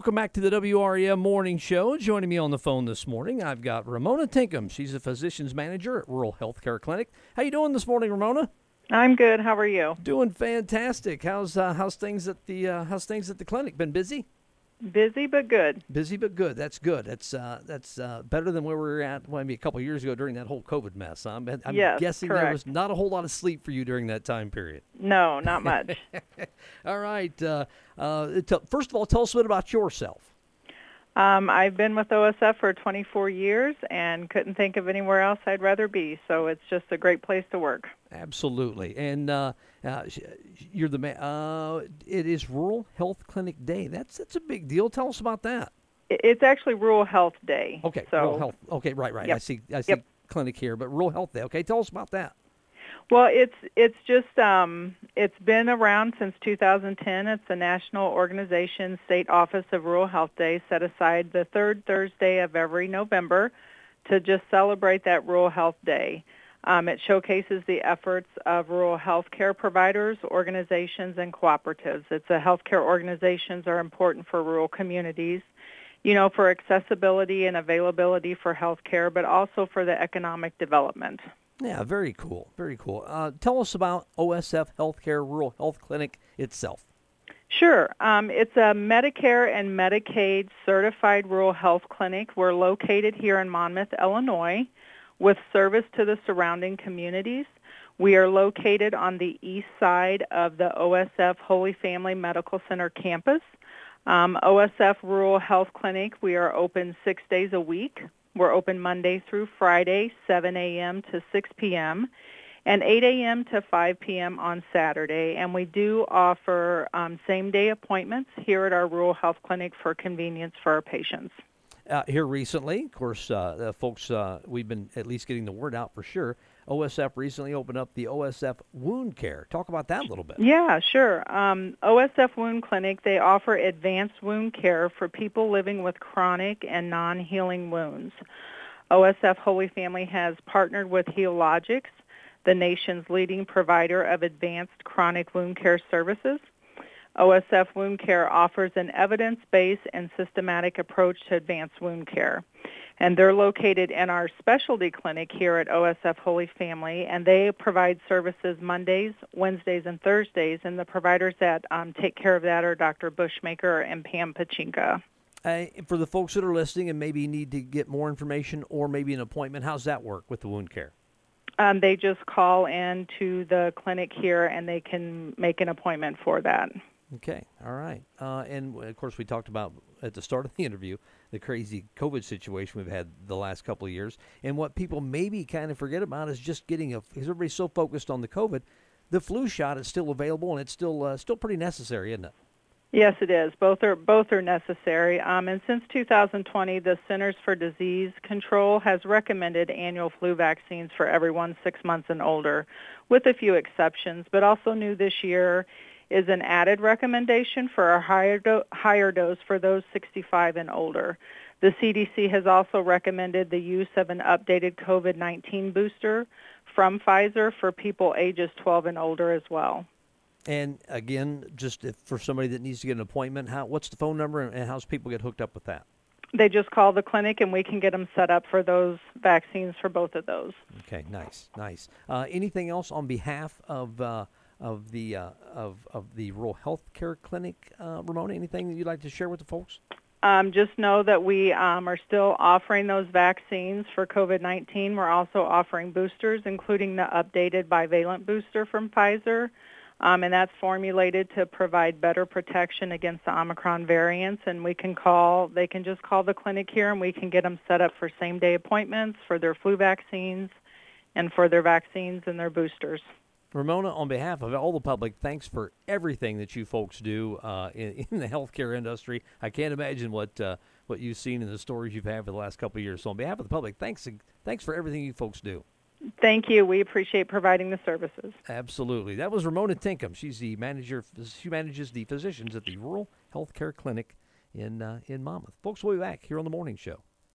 Welcome back to the WREM Morning Show. Joining me on the phone this morning, I've got Ramona Tinkham. She's a physician's manager at Rural Healthcare Clinic. How you doing this morning, Ramona? I'm good. How are you? Doing fantastic. How's uh, how's things at the uh, how's things at the clinic? Been busy? Busy but good. Busy but good. That's good. That's uh, that's uh, better than where we were at well, maybe a couple of years ago during that whole COVID mess. I'm, I'm yes, guessing correct. there was not a whole lot of sleep for you during that time period. No, not much. all right. Uh, uh, t- first of all, tell us a bit about yourself. Um, I've been with OSF for 24 years and couldn't think of anywhere else I'd rather be. So it's just a great place to work. Absolutely, and uh, uh, you're the man. Uh, it is Rural Health Clinic Day. That's that's a big deal. Tell us about that. It's actually Rural Health Day. Okay, so, Rural Health. Okay, right, right. Yep. I see. I see. Yep. Clinic here, but Rural Health Day. Okay, tell us about that. Well, it's it's just um, it's been around since 2010. It's the national organization state office of Rural Health Day set aside the third Thursday of every November to just celebrate that Rural Health Day. Um, it showcases the efforts of rural healthcare providers, organizations, and cooperatives. It's a healthcare organizations are important for rural communities, you know, for accessibility and availability for healthcare, but also for the economic development. Yeah, very cool. Very cool. Uh, tell us about OSF Healthcare Rural Health Clinic itself. Sure. Um, it's a Medicare and Medicaid certified rural health clinic. We're located here in Monmouth, Illinois, with service to the surrounding communities. We are located on the east side of the OSF Holy Family Medical Center campus. Um, OSF Rural Health Clinic, we are open six days a week. We're open Monday through Friday, 7 a.m. to 6 p.m., and 8 a.m. to 5 p.m. on Saturday. And we do offer um, same-day appointments here at our Rural Health Clinic for convenience for our patients. Uh, here recently, of course, uh, folks, uh, we've been at least getting the word out for sure. OSF recently opened up the OSF Wound Care. Talk about that a little bit. Yeah, sure. Um, OSF Wound Clinic, they offer advanced wound care for people living with chronic and non-healing wounds. OSF Holy Family has partnered with Healogics, the nation's leading provider of advanced chronic wound care services. OSF Wound Care offers an evidence-based and systematic approach to advanced wound care. And they're located in our specialty clinic here at OSF Holy Family, and they provide services Mondays, Wednesdays, and Thursdays. And the providers that um, take care of that are Dr. Bushmaker and Pam Pachinka. Uh, for the folks that are listening and maybe need to get more information or maybe an appointment, how's that work with the wound care? Um, they just call in to the clinic here, and they can make an appointment for that. Okay, all right. Uh, and of course, we talked about at the start of the interview the crazy COVID situation we've had the last couple of years. And what people maybe kind of forget about is just getting a, because everybody's so focused on the COVID, the flu shot is still available and it's still uh, still pretty necessary, isn't it? Yes, it is. Both are both are necessary. Um, and since 2020, the Centers for Disease Control has recommended annual flu vaccines for everyone six months and older, with a few exceptions. But also new this year is an added recommendation for a higher, do- higher dose for those 65 and older. The CDC has also recommended the use of an updated COVID-19 booster from Pfizer for people ages 12 and older as well. And again, just if, for somebody that needs to get an appointment, how what's the phone number and how's people get hooked up with that? They just call the clinic and we can get them set up for those vaccines for both of those. Okay, nice, nice. Uh, anything else on behalf of uh, of the uh, of of the rural health care clinic, uh, Ramona? Anything that you'd like to share with the folks? Um, just know that we um, are still offering those vaccines for COVID-19. We're also offering boosters, including the updated bivalent booster from Pfizer. Um, and that's formulated to provide better protection against the Omicron variants. And we can call, they can just call the clinic here and we can get them set up for same-day appointments for their flu vaccines and for their vaccines and their boosters. Ramona, on behalf of all the public, thanks for everything that you folks do uh, in, in, the healthcare industry. I can't imagine what uh, what you've seen in the stories you've had for the last couple of years. So, on behalf of the public, thanks thanks for everything you folks do. Thank you. We appreciate providing the services. Absolutely. That was Ramona Tinkham. She's the manager. She manages the physicians at the Rural Healthcare Clinic in uh, in Monmouth. Folks, we'll be back here on the morning show.